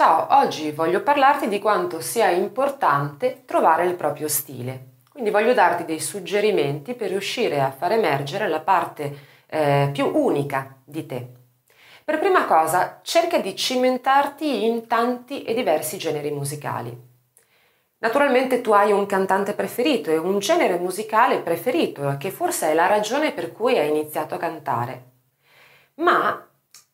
Ciao, oggi voglio parlarti di quanto sia importante trovare il proprio stile. Quindi voglio darti dei suggerimenti per riuscire a far emergere la parte eh, più unica di te. Per prima cosa, cerca di cimentarti in tanti e diversi generi musicali. Naturalmente tu hai un cantante preferito e un genere musicale preferito, che forse è la ragione per cui hai iniziato a cantare. Ma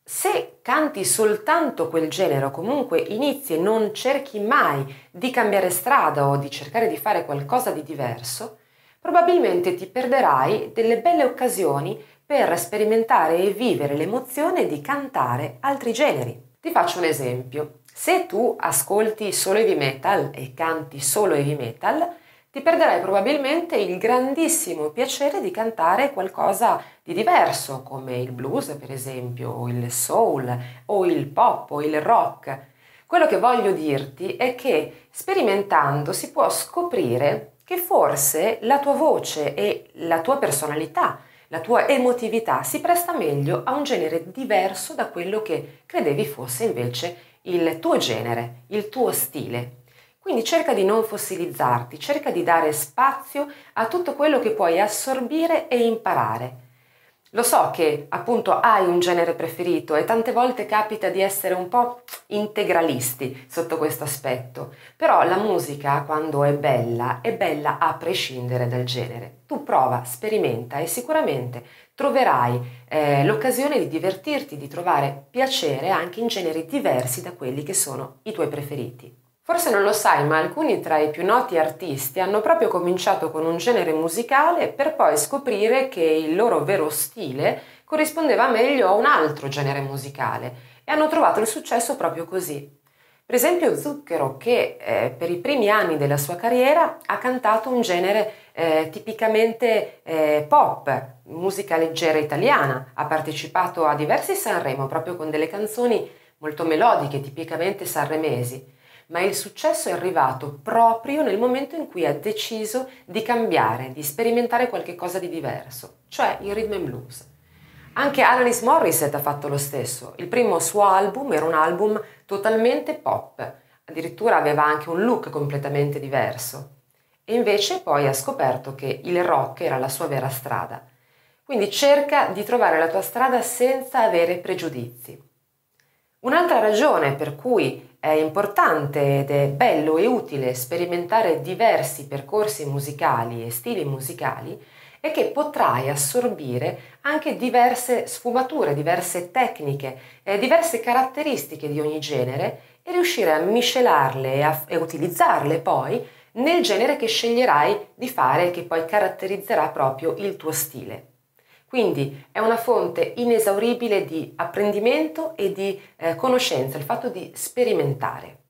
se canti soltanto quel genere o comunque inizi e non cerchi mai di cambiare strada o di cercare di fare qualcosa di diverso, probabilmente ti perderai delle belle occasioni per sperimentare e vivere l'emozione di cantare altri generi. Ti faccio un esempio. Se tu ascolti solo heavy metal e canti solo heavy metal, ti perderai probabilmente il grandissimo piacere di cantare qualcosa di diverso, come il blues per esempio, o il soul, o il pop, o il rock. Quello che voglio dirti è che sperimentando si può scoprire che forse la tua voce e la tua personalità, la tua emotività si presta meglio a un genere diverso da quello che credevi fosse invece il tuo genere, il tuo stile. Quindi cerca di non fossilizzarti, cerca di dare spazio a tutto quello che puoi assorbire e imparare. Lo so che appunto hai un genere preferito e tante volte capita di essere un po' integralisti sotto questo aspetto, però la musica quando è bella è bella a prescindere dal genere. Tu prova, sperimenta e sicuramente troverai eh, l'occasione di divertirti, di trovare piacere anche in generi diversi da quelli che sono i tuoi preferiti. Forse non lo sai, ma alcuni tra i più noti artisti hanno proprio cominciato con un genere musicale per poi scoprire che il loro vero stile corrispondeva meglio a un altro genere musicale e hanno trovato il successo proprio così. Per esempio Zucchero, che eh, per i primi anni della sua carriera ha cantato un genere eh, tipicamente eh, pop, musica leggera italiana, ha partecipato a diversi Sanremo proprio con delle canzoni molto melodiche, tipicamente sanremesi ma il successo è arrivato proprio nel momento in cui ha deciso di cambiare, di sperimentare qualcosa di diverso, cioè il rhythm and blues. Anche Alanis Morissette ha fatto lo stesso. Il primo suo album era un album totalmente pop, addirittura aveva anche un look completamente diverso. E invece poi ha scoperto che il rock era la sua vera strada. Quindi cerca di trovare la tua strada senza avere pregiudizi. Un'altra ragione per cui è importante ed è bello e utile sperimentare diversi percorsi musicali e stili musicali è che potrai assorbire anche diverse sfumature, diverse tecniche, eh, diverse caratteristiche di ogni genere e riuscire a miscelarle e, a, e utilizzarle poi nel genere che sceglierai di fare e che poi caratterizzerà proprio il tuo stile. Quindi è una fonte inesauribile di apprendimento e di eh, conoscenza, il fatto di sperimentare.